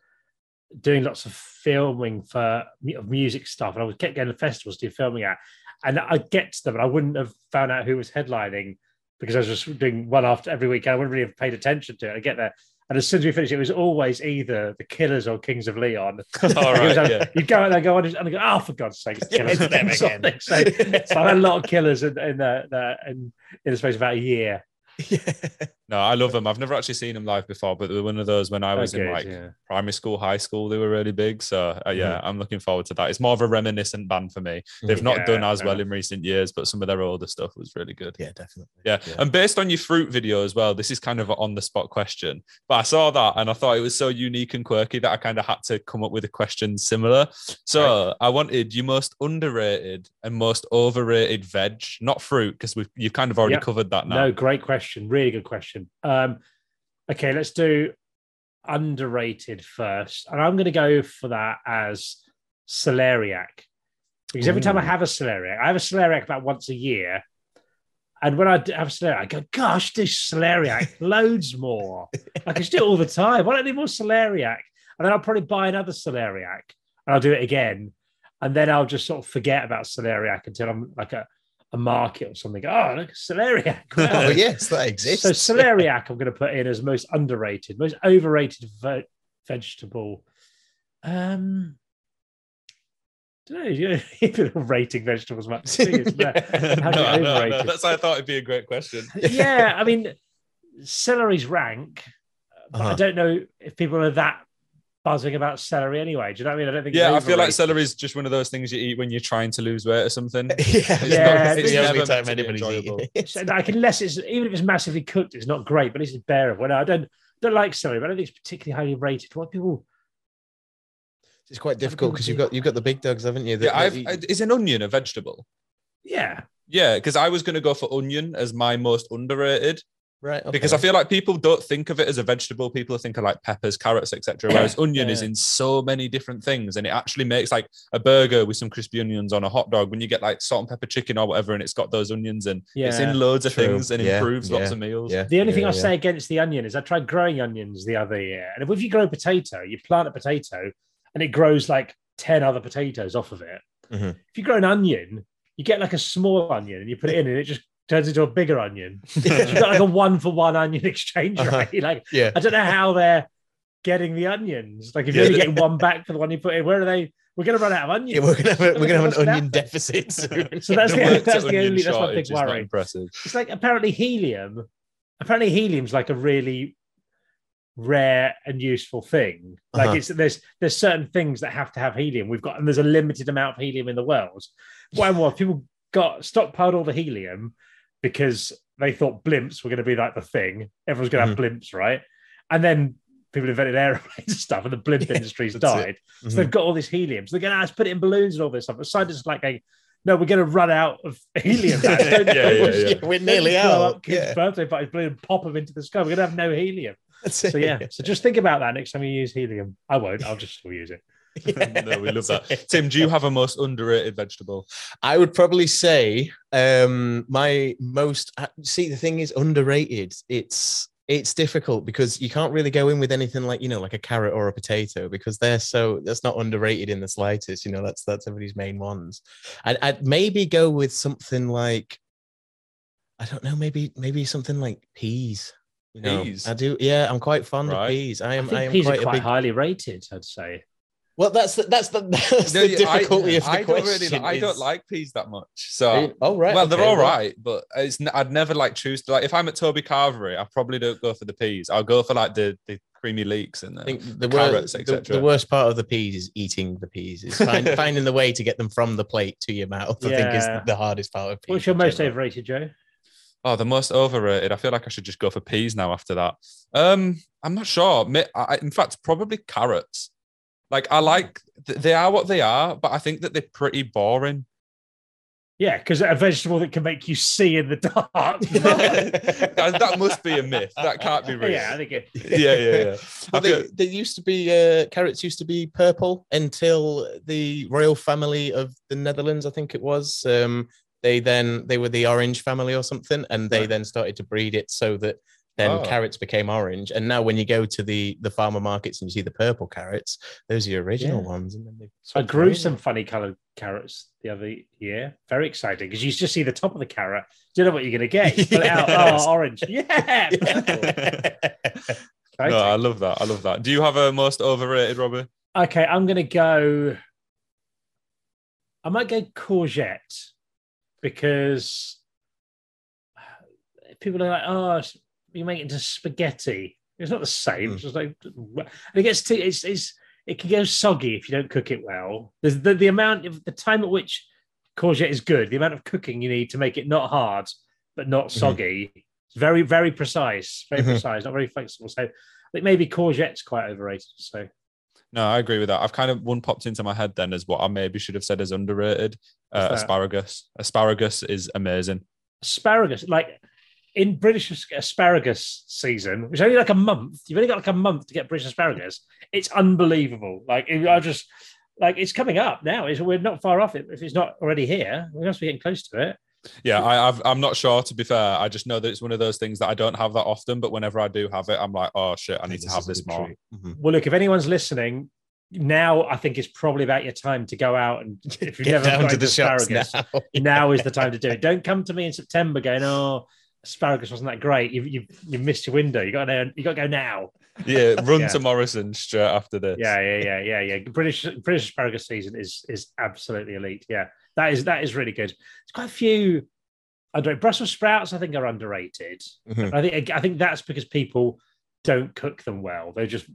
Speaker 2: doing lots of filming for music stuff, and I was kept getting to festivals to do filming at, and I'd get to them, and I wouldn't have found out who was headlining because I was just doing one after every weekend. I wouldn't really have paid attention to it. I get there. And as soon as we finished, it was always either the Killers or Kings of Leon.
Speaker 1: All
Speaker 2: like-
Speaker 1: yeah.
Speaker 2: You'd go out there, go on, and go, "Oh, for God's sake, it's
Speaker 3: Yeah,
Speaker 2: Killers!"
Speaker 3: it's them again.
Speaker 2: So, so I had a lot of Killers in in the, the in, in the space of about a year.
Speaker 1: No, I love them. I've never actually seen them live before, but they were one of those when I was in like
Speaker 2: yeah.
Speaker 1: primary school, high school, they were really big. So uh, yeah, I'm looking forward to that. It's more of a reminiscent band for me. They've not
Speaker 2: Yeah,
Speaker 1: done as well in recent years, but some of their older stuff was really good.
Speaker 3: Yeah, definitely.
Speaker 1: Yeah.
Speaker 3: Yeah.
Speaker 1: And based on your fruit video as well, this is kind of an on the spot question. But I saw that and I thought it was so unique and quirky that I kind of had to come up with a question similar. So I wanted your most underrated and most overrated veg, not fruit, because we've you've kind of already
Speaker 2: Yep.
Speaker 1: covered that now.
Speaker 2: No, great question. Really good question. Um, okay, let's do underrated first. And I'm going to go for that as celeriac. Because every time I have a celeriac, I have a celeriac about once a year. And when I have a celeriac, I go, gosh, do celeriac loads more. I can just do it all the time. Why don't I do more celeriac? And then I'll probably buy another celeriac and I'll do it again. And then I'll just sort of forget about celeriac until I'm like a, a market or something. Oh, look, celeriac. Wow.
Speaker 3: Oh, yes, that exists.
Speaker 2: So celeriac, I'm going to put in as most underrated, most overrated ve- vegetable. Um, don't know. You know, rating vegetables much. isn't
Speaker 1: no,
Speaker 2: How do you
Speaker 1: no, no, that's why I thought it'd be a great question.
Speaker 2: yeah, I mean, celery's rank, but I
Speaker 3: Uh-huh.
Speaker 2: don't know if people are that buzzing about celery anyway. Do you know what I mean? I don't think.
Speaker 1: Yeah, I feel like celery is just one of those things you eat when you're trying to lose weight or something.
Speaker 3: yeah,
Speaker 1: It's
Speaker 2: Yeah,
Speaker 1: not-
Speaker 3: it's
Speaker 1: it's
Speaker 3: the
Speaker 1: never
Speaker 3: only time anybody's
Speaker 1: enjoyable.
Speaker 3: eating.
Speaker 2: So, like unless it's even if it's massively cooked, it's not great, but at least it's bearable. No, I don't don't like celery, but I don't think it's particularly highly rated. What people
Speaker 3: It's quite difficult because you've got you've got the big dogs, haven't you? that-
Speaker 1: Yeah,
Speaker 3: that
Speaker 1: I've,
Speaker 3: you-
Speaker 1: I- is an onion a vegetable?
Speaker 2: Yeah.
Speaker 1: Yeah, because I was going to go for onion as my most underrated
Speaker 3: right
Speaker 1: because I feel like people don't think of it as a vegetable. People think of like peppers, carrots, etc. Whereas onion is
Speaker 2: Yeah.
Speaker 1: in so many different things, and it actually makes like a burger with some crispy onions on a hot dog. When you get like salt and pepper chicken or whatever, and it's got those onions, and it's in loads of
Speaker 3: True.
Speaker 1: things and
Speaker 3: Yeah,
Speaker 1: improves lots of meals.
Speaker 3: yeah,
Speaker 2: The only thing I'll
Speaker 3: yeah.
Speaker 2: say against the onion is I tried growing onions the other year. And if you grow a potato, you plant a potato and it grows like 10 other potatoes off of it.
Speaker 3: Mhm.
Speaker 2: If you grow an onion, you get like a small onion and you put it in, and it just turns into a bigger onion. You've got like a one for one onion exchange
Speaker 3: Uh-huh.
Speaker 2: rate. Like
Speaker 3: Yeah.
Speaker 2: I don't know how they're getting the onions. Like if you're
Speaker 3: Yeah.
Speaker 2: only getting one back for the one you put in, where are they? We're going to run out of onions.
Speaker 3: Yeah, we're gonna have, a, we're gonna have an onion deficit soon.
Speaker 2: So that's
Speaker 1: The
Speaker 2: that's the only that's my big worry.
Speaker 1: impressive.
Speaker 2: It's like apparently helium. Apparently helium's like a really rare and useful thing. Like
Speaker 3: Uh-huh.
Speaker 2: it's there's there's certain things that have to have helium. We've got and there's a limited amount of helium in the world. Why more people got stockpiled all the helium because they thought blimps were going to be like the thing. Everyone's going to have blimps, right? And then people invented airplanes and stuff, and the blimp
Speaker 3: Yeah,
Speaker 2: industry's
Speaker 3: it.
Speaker 2: died.
Speaker 3: Mhm.
Speaker 2: So they've got all this helium. So they're going to let's put it in balloons and all this stuff. But scientists are like, going, no, we're going to run out of helium.
Speaker 1: Yeah, yeah, yeah.
Speaker 3: We're nearly out.
Speaker 2: Kids'
Speaker 3: Yeah.
Speaker 2: birthday parties, balloon, pop them into the sky. We're going to have no helium.
Speaker 3: That's it.
Speaker 2: So yeah. So just think about that next time you use helium. I won't. I'll just still use it.
Speaker 1: no, we love that. Tim, do you have a most underrated vegetable?
Speaker 3: I would probably say um my most uh, see the thing is underrated. It's it's difficult because you can't really go in with anything like you know like a carrot or a potato because they're so that's not underrated in the slightest. You know that's that's everybody's main ones. I'd, I'd maybe go with something like I don't know maybe maybe something like peas. You know,
Speaker 1: Peas?
Speaker 3: I do. Yeah, I'm quite fond
Speaker 1: Right.
Speaker 3: of peas. I
Speaker 2: I
Speaker 3: am.
Speaker 2: think
Speaker 3: I am
Speaker 2: peas
Speaker 3: quite
Speaker 2: are quite
Speaker 3: big.
Speaker 2: highly rated. I'd say.
Speaker 3: Well, that's the, that's the that's
Speaker 1: No,
Speaker 3: the
Speaker 1: yeah, I-
Speaker 3: difficulty of the
Speaker 1: I don't
Speaker 3: question.
Speaker 1: really. I don't like peas that much. So
Speaker 3: Oh right.
Speaker 1: well, they're
Speaker 3: okay,
Speaker 1: all
Speaker 3: well-
Speaker 1: right, but it's n- I'd never like choose to like if I'm at Toby Carvery, I probably don't go for the peas. I'll go for like the the creamy leeks and
Speaker 3: I
Speaker 1: the
Speaker 3: think the,
Speaker 1: carrots,
Speaker 3: wor- the,
Speaker 1: etc.
Speaker 3: the worst part of the peas is eating the peas. Is find, finding the way to get them from the plate to your mouth. I think is the hardest part of peas.
Speaker 2: What's your most
Speaker 3: general.
Speaker 2: overrated, Joe?
Speaker 1: Oh, the most overrated. I feel like I should just go for peas now after that. Um, I'm not sure. I, in fact, probably carrots. Like I like th- they are what they are, but I think that they're pretty boring.
Speaker 2: Yeah, because a vegetable that can make you see in the dark.
Speaker 1: that, that must be a myth. That can't be real.
Speaker 2: Yeah, I think it.
Speaker 1: yeah, yeah, yeah.
Speaker 3: Well,
Speaker 1: I feel-
Speaker 3: they, they used to be uh, carrots used to be purple until the royal family of the Netherlands, I think it was. Um, they then they were the orange family or something, and they
Speaker 1: Right.
Speaker 3: then started to breed it so that then
Speaker 1: Oh.
Speaker 3: carrots became orange. And now when you go to the the farmer markets and you see the purple carrots, those are your original
Speaker 2: Yeah.
Speaker 3: ones. And then they
Speaker 2: I grew some
Speaker 3: over.
Speaker 2: funny coloured carrots the other year. Very exciting because you just see the top of the carrot. Do you know what you're going to get? You pull out. Oh, orange. Yeah. purple.
Speaker 1: no, I love that. I love that. Do you have a most overrated, Robbie?
Speaker 2: Okay, I'm going to go. I might go courgette because people are like, oh, you make it into spaghetti. It's not the same.
Speaker 3: Mm.
Speaker 2: It's just like, and it gets to it's, it's it can go soggy if you don't cook it well. There's the, the amount of the time at which courgette is good, the amount of cooking you need to make it not hard but not soggy. It's very very precise, very
Speaker 3: Mhm.
Speaker 2: precise, not very flexible. So I think maybe courgette's quite overrated. So
Speaker 1: No, I agree with that. I've kind of one popped into my head then as what I maybe should have said as underrated. Uh, asparagus. Asparagus is amazing.
Speaker 2: asparagus, like in British asparagus season, which is only like a month, you've only got like a month to get British asparagus. It's unbelievable. Like I just like it's coming up now. It's, we're not far off it. If it's not already here, we must be getting close to it.
Speaker 1: Yeah, I, I've, I'm not sure. To be fair, I just know that it's one of those things that I don't have that often. But whenever I do have it, I'm like, oh shit, I need to have this more.
Speaker 3: treat. Mhm.
Speaker 2: Well, look, if anyone's listening, now I think it's probably about your time to go out and if you've
Speaker 3: Get
Speaker 2: never
Speaker 3: down to the
Speaker 2: asparagus,
Speaker 3: now.
Speaker 2: now is the time to do it. Don't come to me in September going, oh, asparagus wasn't that great. You've, you've, you've missed your window. You got to you got to go now.
Speaker 1: Yeah, run
Speaker 2: Yeah.
Speaker 1: to Morrisons straight after this.
Speaker 2: Yeah, yeah, yeah, yeah, yeah. British British asparagus season is is absolutely elite. Yeah, that is that is really good. There's quite a few underrated. Brussels sprouts, I think, are underrated.
Speaker 3: Mhm.
Speaker 2: I think I think that's because people don't cook them well. They just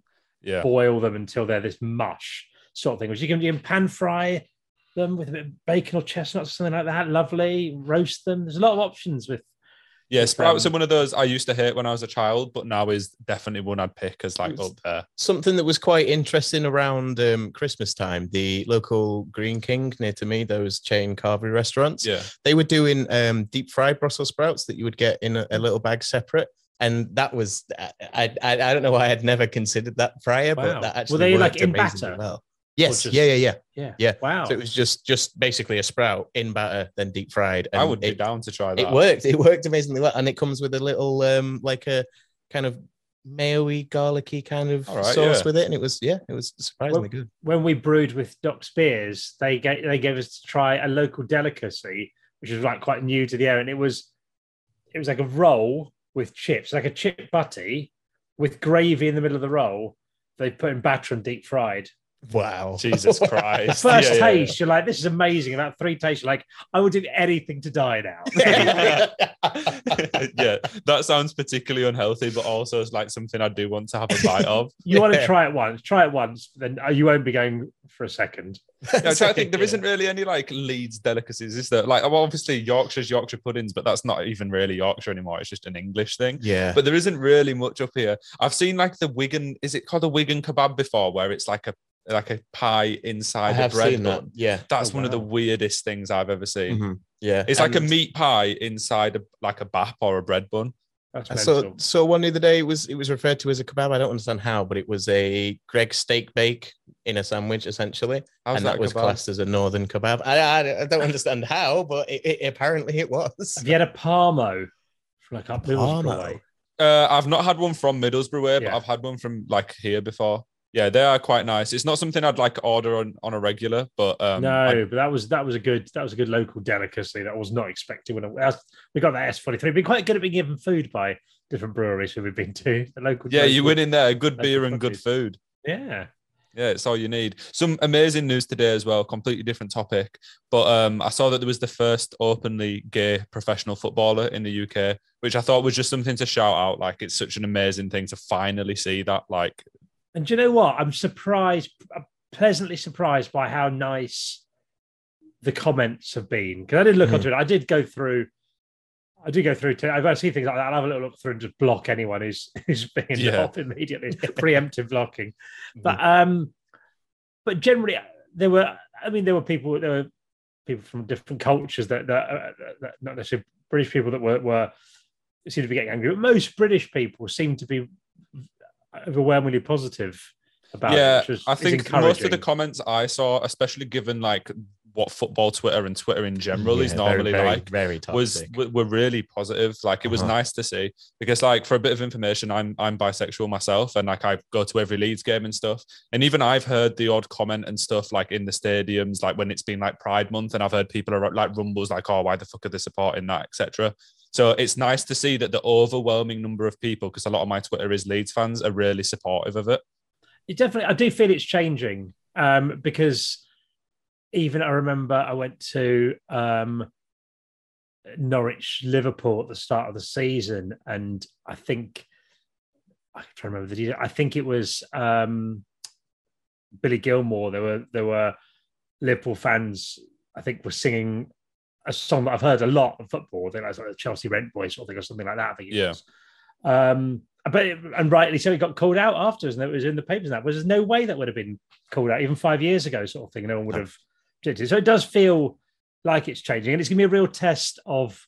Speaker 1: yeah.
Speaker 2: boil them until they're this mush sort of thing. Which you can you can pan fry them with a bit of bacon or chestnuts or something like that. Lovely. Roast them. There's a lot of options with.
Speaker 1: Yeah,
Speaker 2: With,
Speaker 1: sprouts
Speaker 2: um,
Speaker 1: are one of those I used to hate when I was a child, but now is definitely one I'd pick as like up there.
Speaker 3: Something that was quite interesting around um, Christmas time, the local Greene King near to me, those chain carvery restaurants,
Speaker 1: Yeah,
Speaker 3: they were doing um, deep fried Brussels sprouts that you would get in a, a little bag separate. And that was, I, I, I don't know why I'd never considered that prior,
Speaker 2: Wow.
Speaker 3: but that
Speaker 2: Were
Speaker 3: actually
Speaker 2: they, like, in batter?
Speaker 3: well. Yes,
Speaker 2: just-
Speaker 3: yeah, yeah, yeah.
Speaker 2: Yeah.
Speaker 3: Yeah.
Speaker 2: Wow.
Speaker 3: So it was just just basically a sprout in batter, then deep fried.
Speaker 1: I would be
Speaker 3: it,
Speaker 1: down to try that.
Speaker 3: It worked. It worked amazingly well, and it comes with a little um like a kind of mayo-y, garlicky kind of
Speaker 1: right,
Speaker 3: sauce
Speaker 1: yeah.
Speaker 3: with it, and it was yeah, it was surprisingly
Speaker 2: Well,
Speaker 3: good.
Speaker 2: when we brewed with Docks Beers, they gave they gave us to try a local delicacy, which was like quite new to the area, and it was it was like a roll with chips, like a chip butty with gravy in the middle of the roll. They put in batter and deep fried.
Speaker 3: Wow,
Speaker 1: Jesus Christ.
Speaker 2: First
Speaker 1: Yeah, yeah, yeah.
Speaker 2: taste, you're like, this is amazing. About three tastes, you're like, I would do anything to die now.
Speaker 1: yeah, that sounds particularly unhealthy, but also it's like something I do want to have a bite of.
Speaker 2: you want to try it once, try it once, then uh, you won't be going for a second.
Speaker 1: Yeah, I'm trying to think there isn't really any like Leeds delicacies, is there? Like, well, obviously Yorkshire's Yorkshire puddings, but that's not even really Yorkshire anymore. It's just an English thing.
Speaker 3: Yeah,
Speaker 1: But there isn't really much up here. I've seen like the Wigan, is it called a Wigan kebab before, where it's like a like a pie inside a
Speaker 3: have
Speaker 1: bread
Speaker 3: seen that.
Speaker 1: bun?
Speaker 3: Yeah,
Speaker 1: That's
Speaker 2: Oh,
Speaker 1: one of the weirdest things I've ever seen.
Speaker 3: Mhm. yeah.
Speaker 1: It's like a meat pie inside a, like a bap or a bread bun.
Speaker 2: That's
Speaker 3: I
Speaker 2: mental.
Speaker 3: saw saw one the other day. It was it was referred to as a kebab. I don't understand how, but it was a Greggs steak bake in a sandwich essentially,
Speaker 1: How's
Speaker 3: and that, was
Speaker 1: kebab?
Speaker 3: classed as a northern kebab. I, I, I don't understand how, but it, it, apparently it was.
Speaker 2: Have you had a Parmo from like up Middlesbrough
Speaker 3: Parmo?
Speaker 1: Uh, I've not had one from Middlesbrough, way, but
Speaker 2: Yeah.
Speaker 1: I've had one from like here before. Yeah, they are quite nice. It's not something I'd like order on, on a regular, but um,
Speaker 2: no,
Speaker 1: I-
Speaker 2: but that was that was a good that was a good local delicacy that I was not expecting when I, we got that S forty three. Been quite good at being given food by different breweries who we've been to. The local,
Speaker 1: yeah, you
Speaker 2: local-
Speaker 1: win in there. Good beer and good food.
Speaker 2: Yeah,
Speaker 1: Yeah, it's all you need. Some amazing news today as well. Completely different topic, but um, I saw that there was the first openly gay professional footballer in the UK, which I thought was just something to shout out. Like it's such an amazing thing to finally see that. Like,
Speaker 2: and do you know what? I'm surprised, I'm pleasantly surprised by how nice the comments have been. Because I did look
Speaker 3: Mhm.
Speaker 2: onto it. I did go through. I do go through. To, I've I see things like that. I'll have a little look through and just block anyone who's who's being
Speaker 1: Yeah.
Speaker 2: involved immediately. Preemptive blocking. But um, but generally there were. I mean, there were people. There were people from different cultures that that, uh, that not necessarily British people that were were seemed to be getting angry. But most British people seem to be overwhelmingly positive about
Speaker 1: yeah,
Speaker 2: it.
Speaker 1: I think most of the comments I saw, especially given like what football Twitter and Twitter in general is
Speaker 3: Yeah, very,
Speaker 1: normally
Speaker 3: very,
Speaker 1: like,
Speaker 3: very
Speaker 1: was were really positive. Like it was
Speaker 3: Uh-huh.
Speaker 1: nice to see because, like, for a bit of information, I'm I'm bisexual myself, and like I go to every Leeds game and stuff. And even I've heard the odd comment and stuff like in the stadiums, like when it's been like Pride Month, and I've heard people are like rumbles like, "Oh, why the fuck are they supporting that?" etc. So it's nice to see that the overwhelming number of people, because a lot of my Twitter is Leeds fans, are really supportive of it.
Speaker 2: it definitely i do feel it's changing um because even i remember i went to um norwich liverpool at the start of the season and i think i can try to remember the detail. i think it was um billy gilmour there were there were liverpool fans i think were singing a song that i've heard a lot of football i think that's like the chelsea rent boy sort of thing or something like that i think it
Speaker 1: Yeah.
Speaker 2: was um but and rightly so, it got called out afterwards, and it was in the papers. And that was there's no way that would have been called out even five years ago, sort of thing. No one would
Speaker 3: No.
Speaker 2: have objected. So it does feel like it's changing, and it's going to be a real test of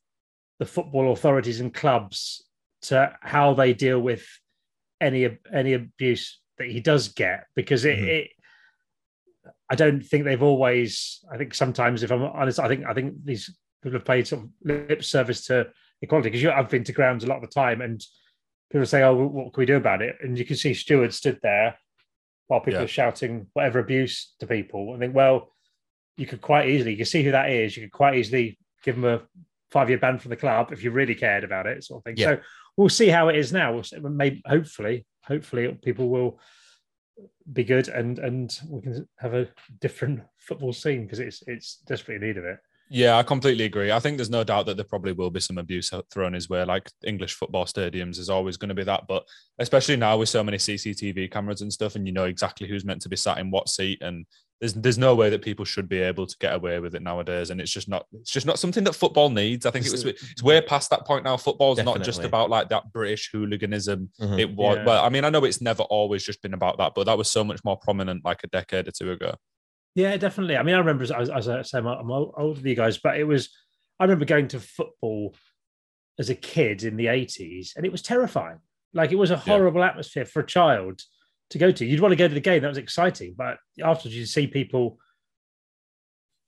Speaker 2: the football authorities and clubs to how they deal with any any abuse that he does get, because it.
Speaker 3: Mhm.
Speaker 2: it I don't think they've always. I think sometimes, if I'm honest, I think I think these people have paid some lip service to equality because I've been to grounds a lot of the time, and people say, "Oh, what can we do about it?" And you can see stewards stood there while people
Speaker 1: Yeah.
Speaker 2: are shouting whatever abuse to people. I think, well, you could quite easily, you can see who that is. You could quite easily give them a five-year ban from the club if you really cared about it, sort of thing.
Speaker 3: Yeah.
Speaker 2: So we'll see how it is now. We'll see, maybe, hopefully, hopefully, people will be good and and we can have a different football scene because it's it's desperately need of it.
Speaker 1: Yeah, I completely agree. I think there's no doubt that there probably will be some abuse thrown his way. Like English football stadiums is always going to be that, but especially now with so many CCTV cameras and stuff, and you know exactly who's meant to be sat in what seat, and there's there's no way that people should be able to get away with it nowadays, and it's just not it's just not something that football needs. I think it was it's way past that point now. Football's not just about like that British hooliganism.
Speaker 3: Mhm.
Speaker 1: It was
Speaker 2: Yeah.
Speaker 1: well, I mean, I know it's never always just been about that, but that was so much more prominent like a decade or two ago.
Speaker 2: Yeah, definitely. I mean, I remember as, as, as I say, I'm, I'm older than you guys, but it was. I remember going to football as a kid in the 80s, and it was terrifying. Like it was a horrible atmosphere for a child to go to. You'd want to go to the game; that was exciting. But afterwards, you see people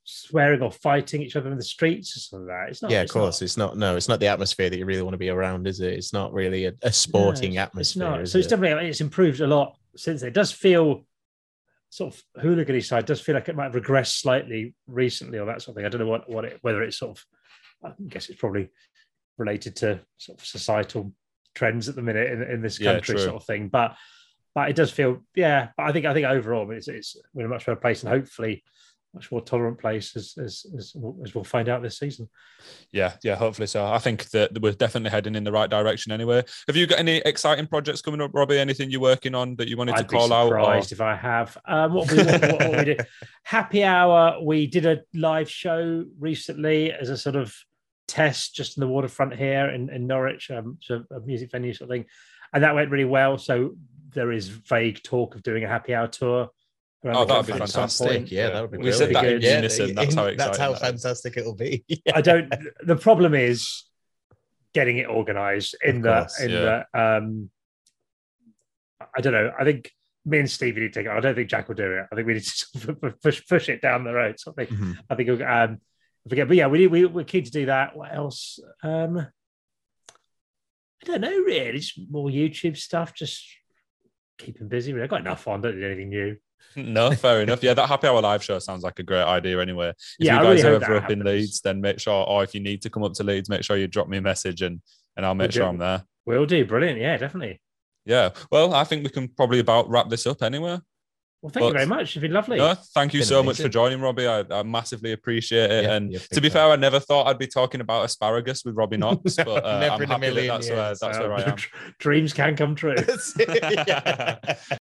Speaker 2: swearing or fighting each other in the streets or something like that. It's not.
Speaker 3: yeah, of
Speaker 2: it's not-
Speaker 3: course. It's not. No, it's not the atmosphere that you really want to be around, is it? It's not really a, a sporting
Speaker 2: No, it's-
Speaker 3: atmosphere.
Speaker 2: It's So it's
Speaker 3: it?
Speaker 2: definitely it's improved a lot since. then. It does feel sort of hooligan side does feel like it might have regressed slightly recently or that sort of thing. I don't know what what it whether it's sort of. I guess it's probably related to sort of societal trends at the minute in, in this country,
Speaker 1: true.
Speaker 2: sort of thing. But but it does feel yeah. But I think I think overall it's it's we're in a much better place and hopefully much more tolerant place as as as, as we'll find out this season.
Speaker 1: Yeah, yeah, hopefully so. I think that we're definitely heading in the right direction anyway. Have you got any exciting projects coming up, Robbie? Anything you're working on that you wanted
Speaker 2: I'd
Speaker 1: to call out? or-
Speaker 2: surprised if I have. Um, what, we, what, what, what we did, Happy Hour. We did a live show recently as a sort of test, just in the waterfront here in, in Norwich, um, so a music venue sort of thing, and that went really well. So there is vague talk of doing a Happy Hour tour.
Speaker 1: Oh, that'd be
Speaker 2: country at some
Speaker 3: fantastic. Yeah, that would be
Speaker 1: We
Speaker 3: brilliant.
Speaker 1: said that in unison. That's how exciting.
Speaker 3: That's how
Speaker 1: that is.
Speaker 3: fantastic it'll be.
Speaker 2: I don't. The problem is getting it organised in
Speaker 3: Of
Speaker 2: the
Speaker 3: course,
Speaker 2: in
Speaker 1: yeah.
Speaker 2: the. Um, I don't know. I think me and Stevie need to take it. I don't think Jack will do it. I think we need to sort of push push it down the road. So I think
Speaker 3: Mhm.
Speaker 2: I think we'll, um, I forget. But yeah, we we we're keen to do that. What else? Um, I don't know. Really, just more YouTube stuff. Just keeping busy. Really. I've got enough on. Don't do anything new.
Speaker 1: No, fair enough. Yeah, that happy hour live show sounds like a great idea anyway. If
Speaker 2: Yeah, I
Speaker 1: you
Speaker 2: really
Speaker 1: guys are ever up in. Leeds, then make sure, or if you need to come up to Leeds, make sure you drop me a message and and I'll make
Speaker 2: We'll
Speaker 1: sure
Speaker 2: do.
Speaker 1: I'm there.
Speaker 2: We'll do. Brilliant. Yeah, definitely.
Speaker 1: Yeah. Well, I think we can probably about wrap this up anyway.
Speaker 2: Well, thank you very much. It's been lovely.
Speaker 1: No, thank you
Speaker 3: Been
Speaker 1: so much for joining, Robbie. I, I massively appreciate it.
Speaker 3: Yeah,
Speaker 1: and
Speaker 3: yeah,
Speaker 1: to be fair, I never thought I'd be talking about asparagus with Robbie Knox, but uh,
Speaker 3: Never
Speaker 1: I'm
Speaker 3: in a
Speaker 1: happy that
Speaker 3: million
Speaker 1: that's where that's
Speaker 2: Um,
Speaker 1: where I am.
Speaker 2: Dreams can come true.
Speaker 3: Yeah.